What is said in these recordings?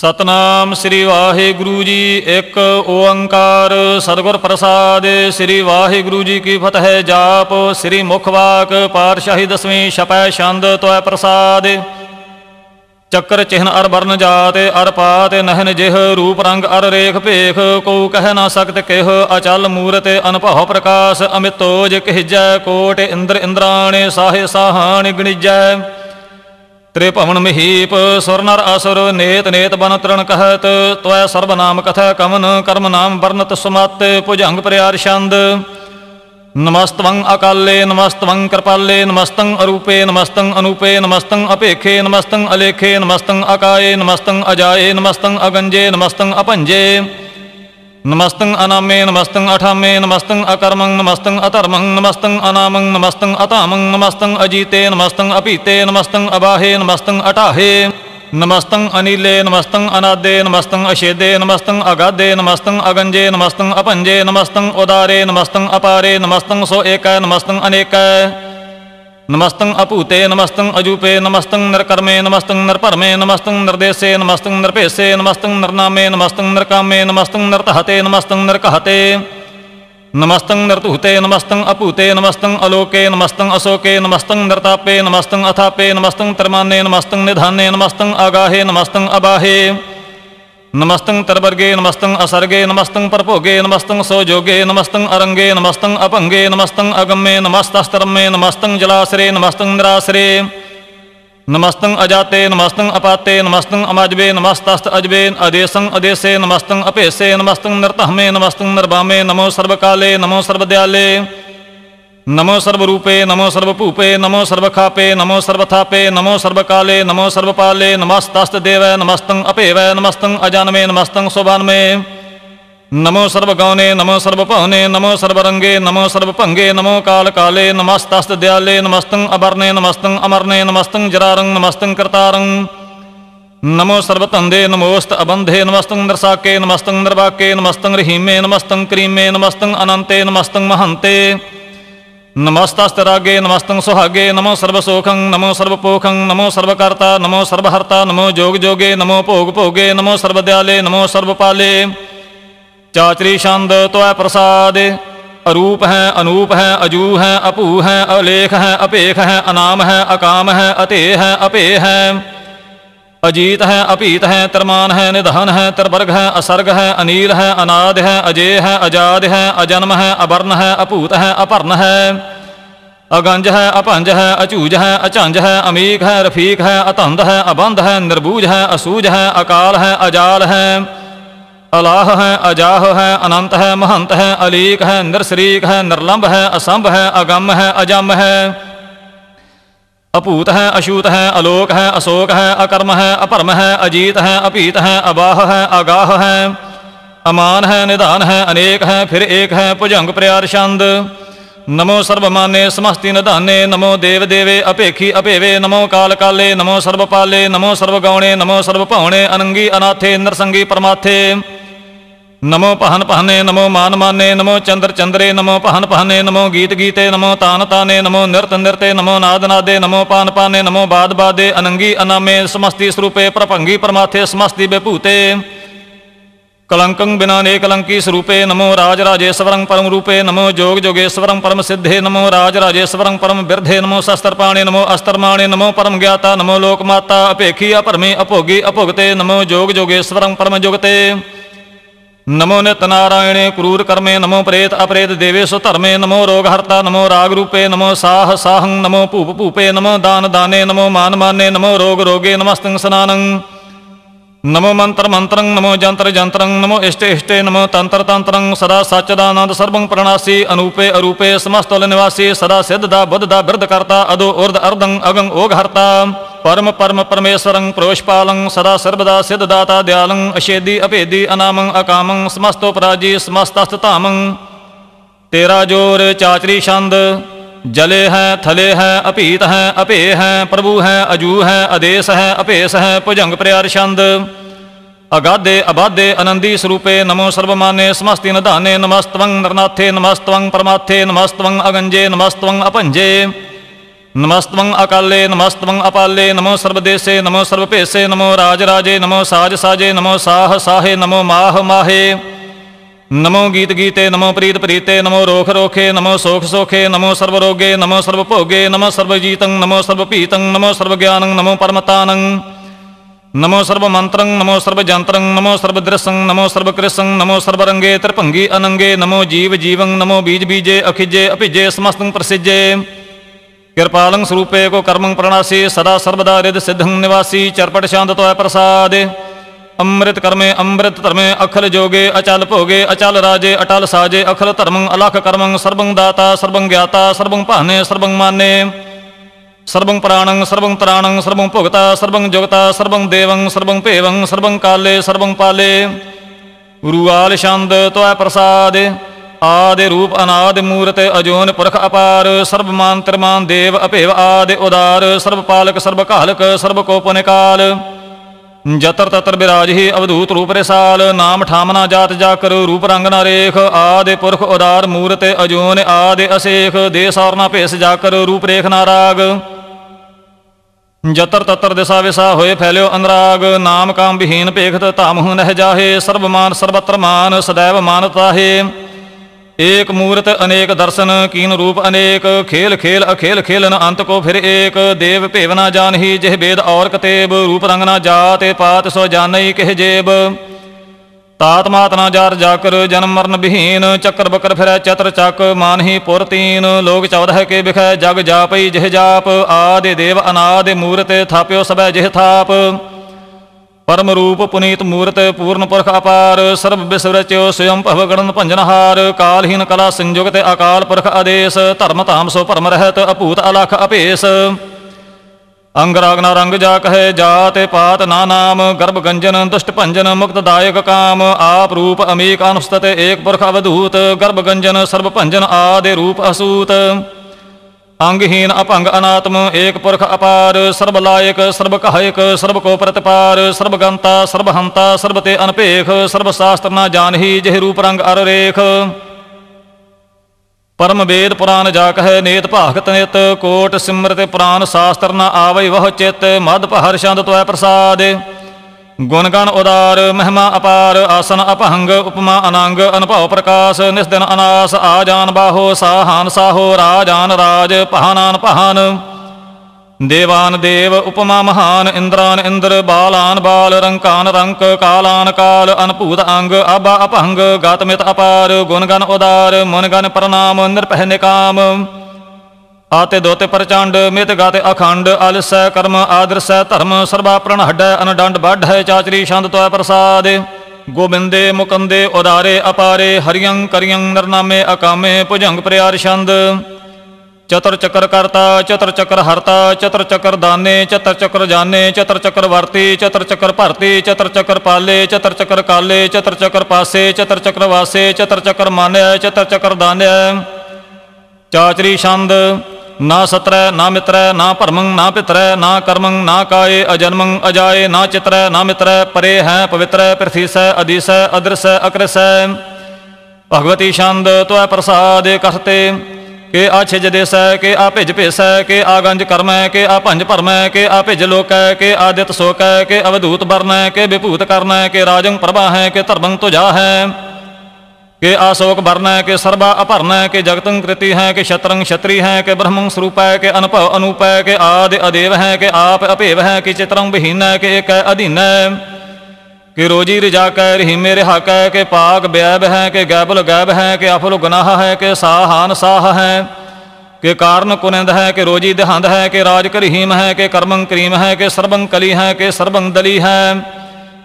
ਸਤਨਾਮ ਸ੍ਰੀ ਵਾਹਿਗੁਰੂ ਜੀ, ਇੱਕ ਓੰਕਾਰ ਸਤਿਗੁਰ ਪ੍ਰਸਾਦ, ਸ੍ਰੀ ਵਾਹਿਗੁਰੂ ਜੀ ਕੀ ਫਤਿਹ ਜਾਪ, ਸ੍ਰੀ ਮੁਖ ਵਾਕ ਪਾਤਸ਼ਾਹੀ ਦਸਵੀਂ ਛਪੈ ਛੰਦ ਤੋਇ ਪ੍ਰਸਾਦ। ਚੱਕਰ ਚਿਹਨ ਅਰ ਵਰਨ ਜਾਤ, ਅਰ ਪਾਤ ਨਹਨ ਜਿਹ, ਰੂਪ ਰੰਗ ਅਰ ਰੇਖ ਭੇਖ ਕੋ ਕਹਿ ਨਾ ਸਕਤ ਕਿਹ, ਅਚਲ ਮੂਰਤ ਅਨਭਉ ਪ੍ਰਕਾਸ਼, ਅਮਿਤੋਜ ਕਹਿਜੈ ਕੋਟ ਇੰਦਰ ਇੰਦਰਾਣੇ, ਸਾਹੇ ਸਾਹਾਣ ਗਣਿਜੈ। त्रिपवन मिहीप स्वर्णर असुर नेत नेत बन तृण कहत, त्वय सर्वनाम कथ कमन कर्म नाम वर्णत सुमात पुजंग प्रयार छंद नमस्तवं अकाल्ये, नमस्तवं कृपाल्ये नमस्तं अरूपे नमस्तं अनूपे नमस्तं अपेखे नमस्तं अलेखे नमस्तं अकाये नमस्तं अजाये नमस्तं अगंजे नमस्तं अपंजे नमस्तंग अनामे, नमस्तंग अठामे, नमस्तंग अकर्मंग, नमस्तंग अतर्मं नमस्तंग अनामंग, नमस्तंग अतामंग, नमस्तंग अजीते, नमस्तंग अपीते, नमस्तंग अबाहे, नमस्तंग अटाहे, नमस्तंग अनिले, नमस्तंग अनादे, नमस्तंग अशेदे, नमस्तंग अगाधे नमस्तंग अगंजे, नमस्तंग अपंजे, नमस्तंग उदारे, नमस्तंग अपारे, नमस्तंग सो एक नमस्तंग अनेक नमस्तं अपूते नमस्तं अजूपे नमस्तं नरकर्मे नमस्तं नरपरमे नमस्तं नरदेशे नमस्तं नरपेशे नमस्तं नरनामे नमस्तं नरकामे नमस्तं नरतहते नमस्तं नरकहते। नमस्तं नरतुहते नमस्तं अपूते नमस्तं अलोके नमस्तं अशोके नमस्तं नरतापे नमस्तं अथापे नमस्तं तरमाने नमस्तं निधाने नमस्तं आगाहे नमस्तं अबाहे। नमस्तंग तरबर्गे, नमस्तंग असर्गे, नमस्तंग परपोगे, नमस्तंग सौजोगे, नमस्तंग अरंगे, नमस्तंग अपंगे, नमस्तंग अगम्ये, नमस्तस्तरम्ये, नमस्तंग जलाश्रे, नमस्तंग निराश्रे। नमस्तंग अजाते, नमस्तंग अपाते, नमस्तंग अमाजबे, नमस्तस्त अजबे अदेशंग अदेशे नमस्तंग अपेशे नमस्तंग नृतहमे नमस्तंग नरभामे नमो सर्वकाले, नमो सर्वदयाले। नमो सर्वरूपे, नमो सर्वपूपे, नमो सर्वखापे, नमो सर्वथापे, नमो सर्वकाले, नमो सर्वपाले, नमस्तास्तदेव नमस्तं अपेव नमस्तं अजानमे नमस्तं शोभानमे नमो सर्वगौने नमो सर्वपवने नमो सर्वरंगे, नमो सर्वपंगे, नमो कालकाले, नमस्तास्तदयाले नमस्तं अवर्णे नमस्तं अमर्णे नमस्तं जरारंग नमस्तं कर्तारं नमो सर्वतंदे, नमोस्त अबंधे, नमस्तंग दर्शाके नमस्तंग दर्वाके नमस्तं रहीमे नमस्तं क्रीमे नमस्तं अनंते नमस्तं महंते ਸਰਬ ਧੰਦੇ ਨਮੋਸਤ ਅਬੰਧੇ ਨਮਸਤੰ ਨਰਸਾਕੇ ਨਮਸਤੰ ਨਿਰਵਾਕੇ ਨਮਸਤੰ ਰਹੀਮੇ ਨਮਸਤੰ ਕਰੀਮੇ ਨਮਸਤੰ ਅਨੰਤੇ ਨਮਸਤੰ ਮਹੰਤੇ ਨਮਸਤਸਤ ਰਾਗੇ ਨਮਸਤੰ ਸੁਹਾਗੇ ਨਮੋ ਸਰਬ ਸੋਖੰ ਨਮੋ ਸਰਬ ਪੋਖੰ ਨਮੋ ਸਰਬ ਕਰਤਾ ਨਮੋ ਸਰਬ ਹਰਤਾ ਨਮੋ ਜੋਗ ਜੋਗੇ ਨਮੋ ਭੋਗ ਭੋਗੇ ਨਮੋ ਸਰਬ ਦਿਆਲੇ ਨਮੋ ਸਰਬ अजीत है, अपीत है तरमान है, निधन है तरवर्ग है, असर्ग है, अनिल है, अनाद है, अजय है, अजाद है, अजन्म है, अवर्ण है, अपूत है, अपर्ण है। अगंज है, अपंज है, अचूज है, अचंज है अमीक है, रफीक है, अतंध है, अबंध है निर्बूज है, असूज है, अकाल है, अजाल है। अलाह है, अजाह है, अनंत है, महंत है, अलीक है नृसरीक है, निर्लंब है, असंभ है, अगम है, अजम है। अपूत है अशूत है अलोक है अशोक है अकर्म है अपर्म है अजीत है अपीत है अबाह है अगाह है अमान है निदान है अनेक है फिर एक है पुजंग प्रयार छंद नमो सर्वमाने समस्ति नदाने नमो देव देवे अपेखी अपेवे, नमो काल काले नमो सर्वपाले, नमो सर्वगौणे, नमो सर्वपौणे अनंगी अनाथे नरसंगी परमाथे। नमो पहन पहने, नमो मान माने, नमो चंद्र चंद्रे, नमो पहन पहने, नमो गीत गीते, नमो तान ताने, नमो नृत्य नृत्य, नमो नाद नादे, नमो पान पाने, नमो बाद बादे, अनंगी अनामे, समस्ति स्वरूपे, प्रभंगी परमाथे समस्ति बेपूते कलंकं बिना ने कलंकी स्वरूपे, नमो राज राजेश्वरं परम रूपे, नमो जोग जोगेश्वरं परम सिद्धे, नमो राज राजेश्वरं परम वृद्धे नमो शस्त्रपाणे नमो अस्तरमाणे नमो परम ज्ञाता, नमो लोकमाता अपेक्षी अपरमे, अपोगी, अपोगते, नमो जोग जोगेश्वरं परम जुगते। नमो नितनारायणे क्रूरकर्मे नमो प्रेत अप्रेत देवेश धर्मे नमो रोगहर्ता नमो रागरूपे नमो साह साहं नमो पूप पूपे नमो दान दाने नमो मान माने नमो रोग रोगे नमस्तं स्नानं। नमो मंत्र मंत्रं, नमो जंत्र जंत्रं, नमो इष्टे इष्टे, नमो तंत्र तंत्रं, सदा सचदानंद सर्वं प्रणासी, अनूपे अरूपे समस्तल निवासी सदा सिद्धदा बुद्धदा वृद्धकर्ता अदो ऊर्ध अर्धं अगं ओघहर्ता। ਪਰਮ ਪਰਮ ਪਰਮੇਸ਼ਵਰੰ ਪ੍ਰੋਸ਼ਪਾਲੰ ਸਦਾ ਸਰਬਦਾ ਸਿਧਦਾਤਾ ਦਿਆਲੰ, ਅਸ਼ੇਦੀ ਅਭੇਦੀ ਅਨਾਮੰ, ਅਕਾਮੰ ਸਮਸਤੋਪਰਾਜੀ ਸਮਸਤਸਤਧਾਮੰ ਤੇਰਾ ਜੋਰ ਚਾਚਰੀ ਛੰਦ, ਜਲੇ ਹੈ, ਥਲੇ ਹੈ, ਅਭੀਤ ਹੈ, ਅਭੇ ਹੈ, ਪ੍ਰਭੂ ਹੈ, ਅਜੂ ਹੈ, ਅਦੇਸ ਹੈ ਅਭੇਸ ਹੈ, ਭੁਜੰਗ ਪ੍ਰਿਆਰ ਛੰਦ। ਅਗਾਦੇ ਅਬਾਦੇ ਅਨੰਦੀ ਸਰੂਪੇ, ਨਮੋ ਸਰਬਮਾਨੇ ਸਮਸਤਿ ਨਧਾਨੇ, ਨਮਸਤਵੰ ਨਰਨਾਥੇ, ਨਮਸਤਵੰ ਪਰਮਾਥੇ, ਨਮਸਤਵੰ ਅਗੰਜੇ, ਨਮਸਤਵੰ ਅਪੰਜੇ। नमस्तवं अकाले नमस्तवं अपाले, नमो सर्वदेशे, नमो सर्वपेशे, नमो राजराजे, नमो साज साजे नमो साह साहे नमो माह माहे नमो गीत गीते नमो प्रीत प्रीते नमो रोख रोखे नमो सोख सोखे नमो सर्वरोगे, नमो सर्वभोगे नमो सर्वजीतं, नमो सर्वपीतं, नमो सर्वज्ञानं, नमो परमतानं। नमो सर्वमन्त्रं, नमो सर्वजन्त्रं, नमो सर्वदृशं नमो सर्वकृशं नमो सर्वरंगे त्रिपंगी अनंगे नमो जीव जीवं नमो बीज बीजे अखिजे, अपिजे, समस्तं प्रसिजे कृपालं स्वरूपे को कर्मं प्रणासी, सदा सर्वदा हृद सिद्धं निवासी, चरपट शांत तो प्रसादे। अमृत कर्मे अमृत धर्मे, अखल जोगे अचल भोगे, अचल राजे अटल साजे, अखल धर्मं अलख कर्मं, सर्वं दाता, सर्वं ज्ञाता, सर्वं पाहने, सर्वं माने। सर्वं प्राणं, सर्वं त्राणं, सर्वं भोगता, सर्वं जोगता, सर्वं देवं, सर्वं पेवं, सर्वं काले, सर्वं पाले। गुरुआल शांत तो प्रसाद। आदि रूप अनादि मूर्त अजोन पुरख अपार सर्वमान त्रिमान देव अपेव आदि उदार सर्वपालक सर्वकालक सर्वकोपनिकाल जतर ततर विराज ही अवधूत रूप रेसाल नाम ठामना जात जाकर रूप रंग न रेख आदि पुरख उदार मूर्त अजोन आदि असेख देश और न पेश जाकर रूप रेख नाराग जतर ततर दिशा विशा होए फैल्यो अनुराग नाम काम विहीन पेखत तामहु नह जाहे सर्वमान सर्वत्र मान सदैव मानता है एक मूर्त अनेक दर्शन कीन रूप अनेक खेल खेल अखेल खेलन अंत को फिर एक देव पेवना जान ही जह वेद और कतेब रूप रंगना जाते पात सो जान कह जेब तात मात ना जार जाकर जन्म मरण विहीन चक्र बकर फिर चत्र चक मान ही पुर तीन लोग चौदह के बिख जग जापई जह जाप आदि देव अनादि मूर्त थाप्यो सब जह थाप परम रूप पुनीत मूर्त पूर्ण पुरख अपार, सर्व विसृच्यो स्वयं पवगणन पंजनहार, कालहीन कला संयुगत अकाल पुरख आदेश धर्म ताम परम रहत अपूत अलख अपेश। अंगरागना रंग जा कहे जात पात ना नाम गर्भ गंजन दुष्ट पंजन मुक्त काम, आप रूप अमेक अनुस्तत एक पुरख अवधूत, गर्भ गंजन सर्व पंजन आदि रूप असूत। अंगहीन अपंग अनात्म एक पुरख अपार सर्वलायक सर्व कहयक सर्व को प्रतिपार सर्वगंता सर्वहंता सर्वते अनपेख सर्वशास्त्र न जान ही जह रूप रंग अर रेख परम वेद पुराण जा कह नेत भागत नेत कोट सिमृत पुराण शास्त्र न आवय वह चित मद पहर्षंद त्वय प्रसाद गुणगण उदार महिमा अपार आसन अपहंग उपमा अनांग अनुभव प्रकाश निस्दिन अनास आजान बाहो साहान साहो राजान राज पहानान पहान देवान देव उपमा महान इंद्रान इंद्र बालान बाल रंकान रंक कालान काल अनपूत अंग अबा अपहंग गातमित अपार गुणगण उदार मुनगण प्रणाम निरपह निकाम आते दोते प्रचंड मित गाते अखंड आलस्य कर्म आदर्श धर्म सर्वाप्रण हड अनडंड बढ़ चाचरी शांत तो प्रसाद गोबिंदे मुकंदे उदारे अपारे हरियं करियं नरनामे अकामे भुजंग प्रयार छंद चतर चक्र करता चतर चक्र हरता चतर चक्र दाने चतर चक्र जाने चतर चक्र वर्ती चतर चक्र भरती चतर चक्र पाले चतर चक्र काले चतर चक्र पासे चतर चक्र वासे चतर चक्र मान्य चतर चक्र दान्य चाचरी छंद ना सत्र ना मित्र ना परमं, ना पितर ना कर्मं, ना काय, अजन्मं, अजाय, ना चित्र ना मित्र परे हैं पवित्र पृथ्वी से अदिश अदृश अकृश भगवती छंद तो प्रसाद कहते के आ छिज देस के आ भिज भेस के आ गंज कर्म, के आ भंज भरम के आ भिज लोक, के आदित शोक, के अवधूत वर्ण, के विभूत कर्ण, के राजंग प्रभा है, के धर्मंग तुझा है। के आशोक वर्ण है के सर्वा अपर्ण है के जगतं कृति है के शत्रंग क्षत्रि है के ब्रह्मं स्वरूप है के अनुपव अनूप है के आदि अदेव है के आप अपेव है कि चित्रं विहीन है के एक अधीन है कि रोजी रिजा कै रही मेरे हक है के पाग बैब है के गैबुल गैब है के अफुल गुनाह है के साहान साह है के कारण कुनिंद है के रोजी देहंद है के राज करीम है के कर्मं क्रीम है के सर्वं कली है के सर्वं दली है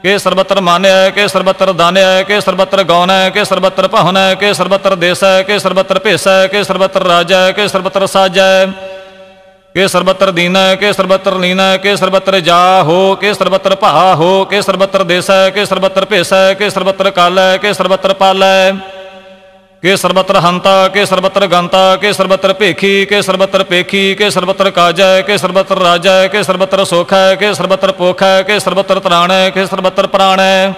के सर्वत्र मान्य है के सर्वत्र दान्य है के सर्वत्र गौन है के सर्वत्र पहुन है के सर्वत्र देश है के सर्वत्र पेश है के सर्वत्र राज है के सर्वत्र साज है के सर्वत्र दीन है के सर्वत्र लीन है के सर्वत्र जा हो के सर्वत्र पहा हो के सर्वत्र देश है के सर्वत्र पेश है के सर्वत्र काल है के सर्वत्र पाल है के सर्वत्र हंता के सर्वत्र गंता के सर्वत्र पेखी के सर्वत्र पेखी के सर्वत्र काजय के सर्वत्र राजय के सर्वत्र सोख है के सर्वत्र पोख है के सर्वत्र त्राण है के सर्वत्र प्राण है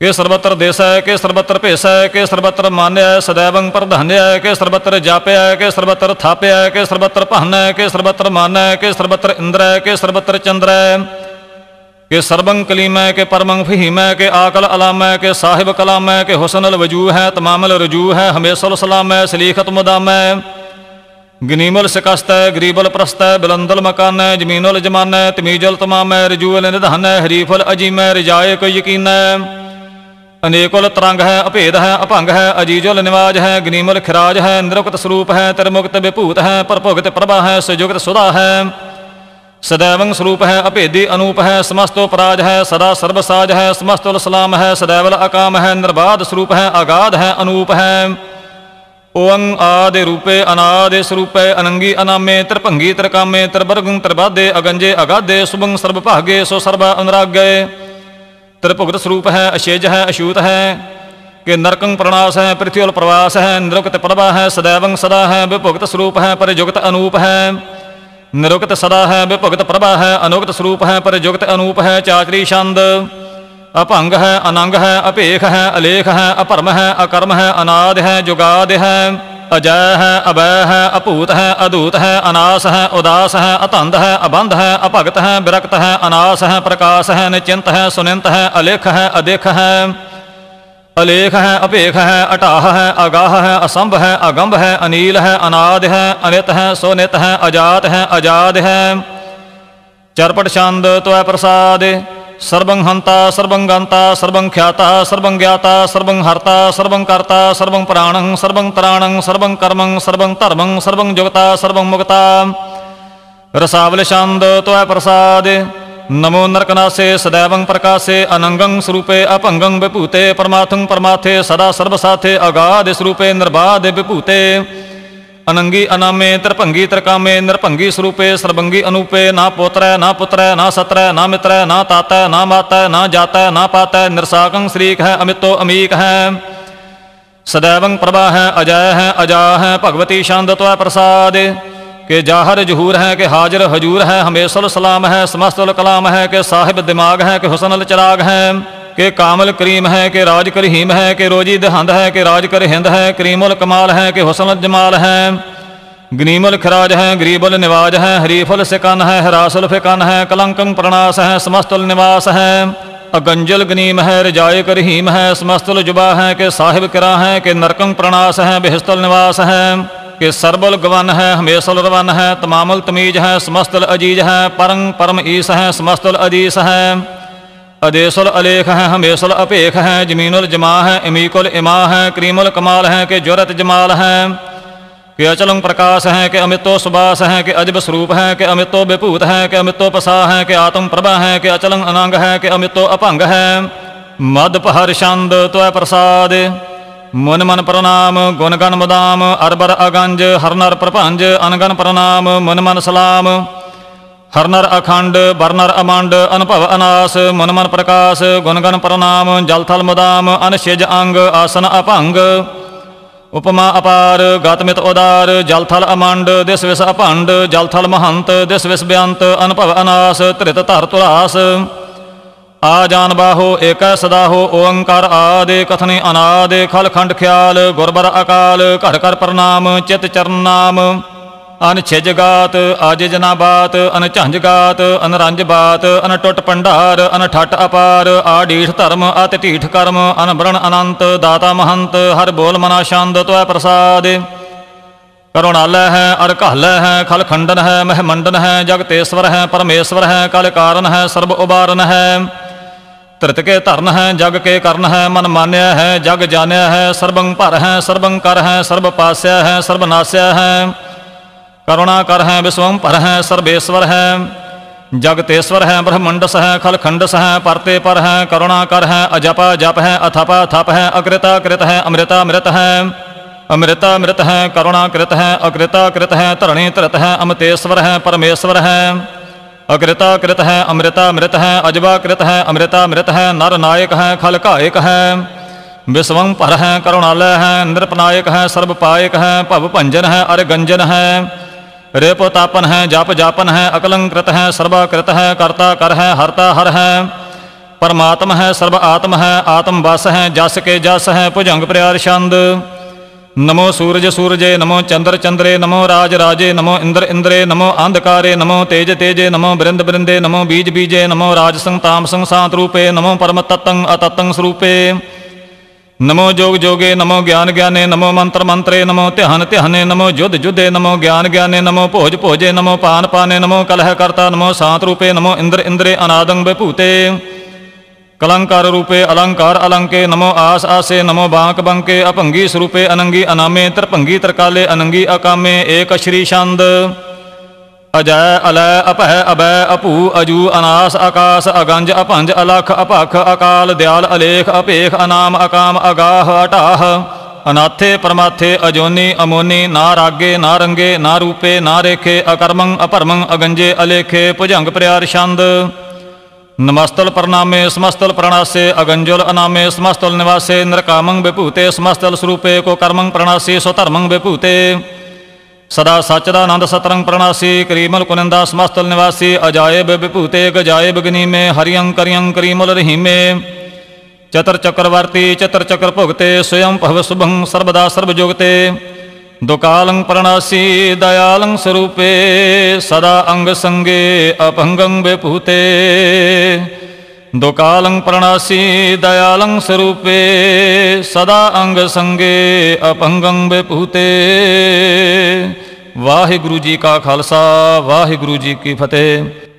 के सर्वत्र देशय के सर्वत्र पेशय के सर्वत्र मान्य सदैवं प्रधान्य के सर्वत्र जाप्य के सर्वत्र थाप्य के सर्वत्र पहन के सर्वत्र मान के सर्वत्र इंद्र के सर्वत्र चंद्र के सर्वं कलीमय के परमं फहीमय के आकल अलामय के साहिब कलामय के हुसनल वज़ू है तमामल रजू है हमेशल सलामय सलीखत मुदामय गनीमल शिकस्त गरीबल प्रस्त बिलंदल मकान जमीनल जमान तमीजल तमाम रजूल निधन हरीफल अजीम रिजाए को यकीन अनेकुल तरंग है अभेद है अभंग है अजीजुल निवाज है गनीमल खिराज है निरुक्त स्वरूप है तिरमुक्त विभूत है परभुगत प्रभा है सुजुगत सुधा है सदैवं स्वरूप है अभेदी अनूप है समस्तो पराज है सदा सर्वसाज है समस्तुल सलाम है सदैवल अकाम है निर्बाध स्वरूप है अगाध है अनूप। है ओं आदि रूपे अनादि स्वरूपे अनंगी अनामे त्रिभंगी त्रिकामे त्रिवर्गुं त्रिबादे अगंजे अगाधे शुभंग सर्वभागे सो सर्व अनुराग्य। त्रिभुगत स्वरूप है अशेज है अशूत। है कि नरकंग प्रणास है पृथ्वी प्रवास है निरुक्त प्रभा है सदैवं सदा है विभुगत स्वरूप है परिजुगत अनूप। है निरुक्त सदा है विभुगत प्रभा है अनुगत स्वरूप है परिजुगत अनूप है चाचरी छंद अपंग है अनंग है अपेख है अलेख है अपरम है अकर्म है अनाद है जुगाद है अजय है अभय है अपूत है अदूत है अनास है उदास है अतंद है अबंध है अपगत है विरक्त है अनास है प्रकाश है निचिंत है सुनिंत है अलेख है अदेख है अलेख है अपेख है अटाह है अगाह है असंभ है अगंभ है अनील है अनाद है अनित है सोनित है अजात है अजाद। है चरपट छंद तो प्रसाद, सर्वं हंता सर्वं गांता सर्वं ख्याता, सर्वं ज्ञाता, सर्वं सर्वं कर्ता, सर्वं प्राणं, सर्वं तराणं, सर्वं कर्मं, सर्वं धर्मं, सर्वं जुगता, सर्वं मुक्ता। रसावल शांद त्वय प्रसाद नमो नरकनासे सदैवं प्रकाशे अनंगं स्वरूपे अपंगं विभूते परमाथुं परमाथे सदा सर्वसाथे अगाध स्वरूपे निर्बाध विभूते। अनंगी अनामे त्रिभंगी त्रिकामे नृभंगी स्वरूपे सर्वंगी अनूपे ना पोत्र, ना पुत्र, ना सत्र, ना मित्र, ना तात, ना मात, ना जात, ना पात निरसाकं श्रीक है अमितो अमीक है सदैवं प्रभा है अजय है अजा है भगवती शांतत्व प्रसाद। के जाहर जहूर है के हाजिर हजूर है, हमेशल सलाम है, समस्तुल कलाम है, के साहिब दिमाग है, के हुसनल चिराग है, के कामल करीम है, के राज कर हीम है, के रोजी दहंद है, के राज कर हिंद है, करीमुल कमाल है, के हुसन जमाल है, गनीमल खराज है, गरीबल निवाज है, हरीफल सिकन है, हरासल फिकन है कलंकं प्रणास है, समस्तुल निवास है, अगंजल गनीम है, रिजाय कर हीम है, समस्तुल जुबा है, के साहिब किरा है, के नरकं प्रणास है, बेहस्तुल निवास है। के सरबल गवन है हमेशल रवन है, तमामुल तमीज है, समस्तुल अज़ीज़ है परंग परम ईस है, समस्तुल अदीस है। अदेशुल अलेख है, हमेशुल अपेख है, जमीनुल जमा है, इमीकुल इमा है, क्रीमुल कमाल है, कि ज्वरत जमाल है। कि अचलंग प्रकाश है, कि अमितो सुबास है, कि अजब स्वरूप है, कि अमितो विभूत है, कि अमितो पसा है, कि आत्म प्रभा है, कि अचलंग अनंग है, कि अमितो अपंग है। मद पहर छंद त्व प्रसाद मुन मन प्रणाम गुणगण मुदाम अरबर अगंज हरनर प्रपंज अनगन प्रणाम मुन मन सलाम हरनर अखंड बरनर अमंड अनुभव अनास मन मन प्रकाश गुणगण प्रणाम जलथल मुदाम अनशिज अंग आसन अपंग उपमा अपार गातमित उदार जलथल अमंड दिस विष अपंड जलथल महंत दिस विष व्यंत अनुभव अनास त्रित तर तुलास आ जान बाहो एक सदा ਆ ਜਾਨ ਬਾਹੋ, ਏਕੈ ਸਦਾ ਹੋ ਓੰਕਾਰ ਆਦੇ ਕਥਨੇ ਅਨਾਦੇ, ਖਲ ਖੰਡ ਖਿਆਲ, ਗੁਰਬਰ ਅਕਾਲ, ਘਰ ਘਰ ਪ੍ਰਣਾਮ, ਚਿਤ ਚਰਨ ਨਾਮ। ਅਨ ਛਿਜਗਾਤ ਅਜ ਜਨਾਬਾਤ ਅਨ ਝੰਜਗਾਤ ਅਨ ਰੰਜਬਾਤ ਅਨ ਟੁੱਟ ਪੰਡਾਰ ਅਨ ਠੱਟ ਅਪਾਰ। ਆਡੀਠ ਧਰਮ, ਅਤ ਢੀਠ ਕਰਮ, ਅਨ ਬ੍ਰਣ ਅਨੰਤ, ਦਾਤਾ ਮਹੰਤ, ਹਰ ਬੋਲ ਮਨਾ ਸ਼ੰਦ ਤੋਇ ਪ੍ਰਸਾਦ। ਕਰੁਣਾਲੈ ਹੈ, ਅਰ ਘਾਲੈ ਹੈ, ਖਲ ਖੰਡਨ ਹੈ ਮਹਿਮੰਡਨ ਹੈ, ਜਗਤੇਸ਼ਵਰ ਹੈ, ਪਰਮੇਸ਼ਵਰ ਹੈ, ਕਲ ਕਾਰਨ ਹੈ, ਸਰਬ ਉਬਾਰਨ ਹੈ। ਤ੍ਰਿਤ ਕੇ ਧਰਨ ਹੈ ਜਗ ਕੇ ਕਰਨ ਹੈ ਮਨ ਮਾਨਿਆ ਹੈ ਜਗ ਜਾਣਿਆ ਹੈ ਸਰਬੰ ਭਰ ਹੈ ਸਰਬੰ ਕਰ ਹੈ ਸਰਬ ਪਾਸਿਆ ਹੈ ਸਰਬ ਨਾਸਿਆ ਹੈ करुणा कर है विश्वम पर है सर्वेश्वर है जगतेश्वर है ब्रह्मंडस है खल खंडस है परते पर है करुणा कर है अजप जप है अथप थप है अकृता कृत है अमृता मृत है अमृता मृत है करुणा कृत है अकृता कृत है तरणी तृत है अमतेश्वर है परमेश्वर है अकृता कृत है, अमृता मृत है, अजवा कृत है, अमृता मृत है, नर नायक है, खल का एक है। विश्वं पर है, करुणालय है, नृपनायक है, सर्वपायक है, भव भंजन है, अरगंजन है। रेपोतापन है, जाप जापन है, अकलंकृत है, सर्वाकृत है, कर्ता कर है, हर्ता हर है। परमात्म है, सर्व आत्म है, आत्मवास है, जस के जस है, भुजंग प्रयार छंद। नमो सूरज सूरजे, नमो चंद्र चंद्रे, नमो राज राजे, नमो इंद्र इंद्रे, नमो अंधकारे, नमो तेज तेजे, नमो बृंद बृंदे नमो बीज बीजे, नमो राजसं तामसं सांत रूपे, नमो परम तत्तंग अतत्तंग स्वरूपे। नमो जोग जोगे, नमो ज्ञान ज्ञाने, नमो मंत्र मंत्रे, नमो त्यहन त्यहने नमो युद्ध युद्धे नमो ज्ञान ज्ञाने, नमो भोज भोजे, नमो पान पाने, नमो कलहकर्ता नमो सांत रूपे, नमो इंद्र इंद्रे अनादंग बेपूते कलंकार रूपे अलंकार अलंके नमो आस आसे नमो बांक बंके अपंगी स्वरूपे अनंगी अनामे त्रपंगी त्रकाले अनंगी अकामे एक श्री छंद अजय अलय अपह अभय अपू अजू अनास आकाश अगंज अपंज अलख अपख अकाल दयाल अलेख अपेख अनाम अकाम अगाह अटाह। अनाथे परमाथे अजोनी अमोनी नारागे नारंगे नारूपे नारेखे अकर्मं अपरमं अगंजे अलेखे पुजंग प्रयार छंद नमस्तल प्रणामे, समस्तल प्रणासे, अगंजोल अनामे, समस्तल निवासे नृकामं विपूते समस्तल स्वरूपे को कर्मं प्रणासी, स्वतर्मं विपूते सदा सचदानंद सतरंग प्रणासी, करीमल कुनंदा, समस्तल निवासी, अजायब विपूते गजायब अग्नि में हरियं करियं करीमल रही में चतर चक्रवर्ती चतर चक्र भुगते स्वयं भव शुभं, सर्वदा सर्वजोगते। सर्व दुकालं प्रणासी दयालं स्वरूपे, सदा अंग संगे अपहंगं विपूते दुकालं प्रणासी दयालं स्वरूपे, सदा अंग अंगसंगे अपहंगं विपूते वाहिगुरु जी का खालसा वाहिगुरु जी की फतेह।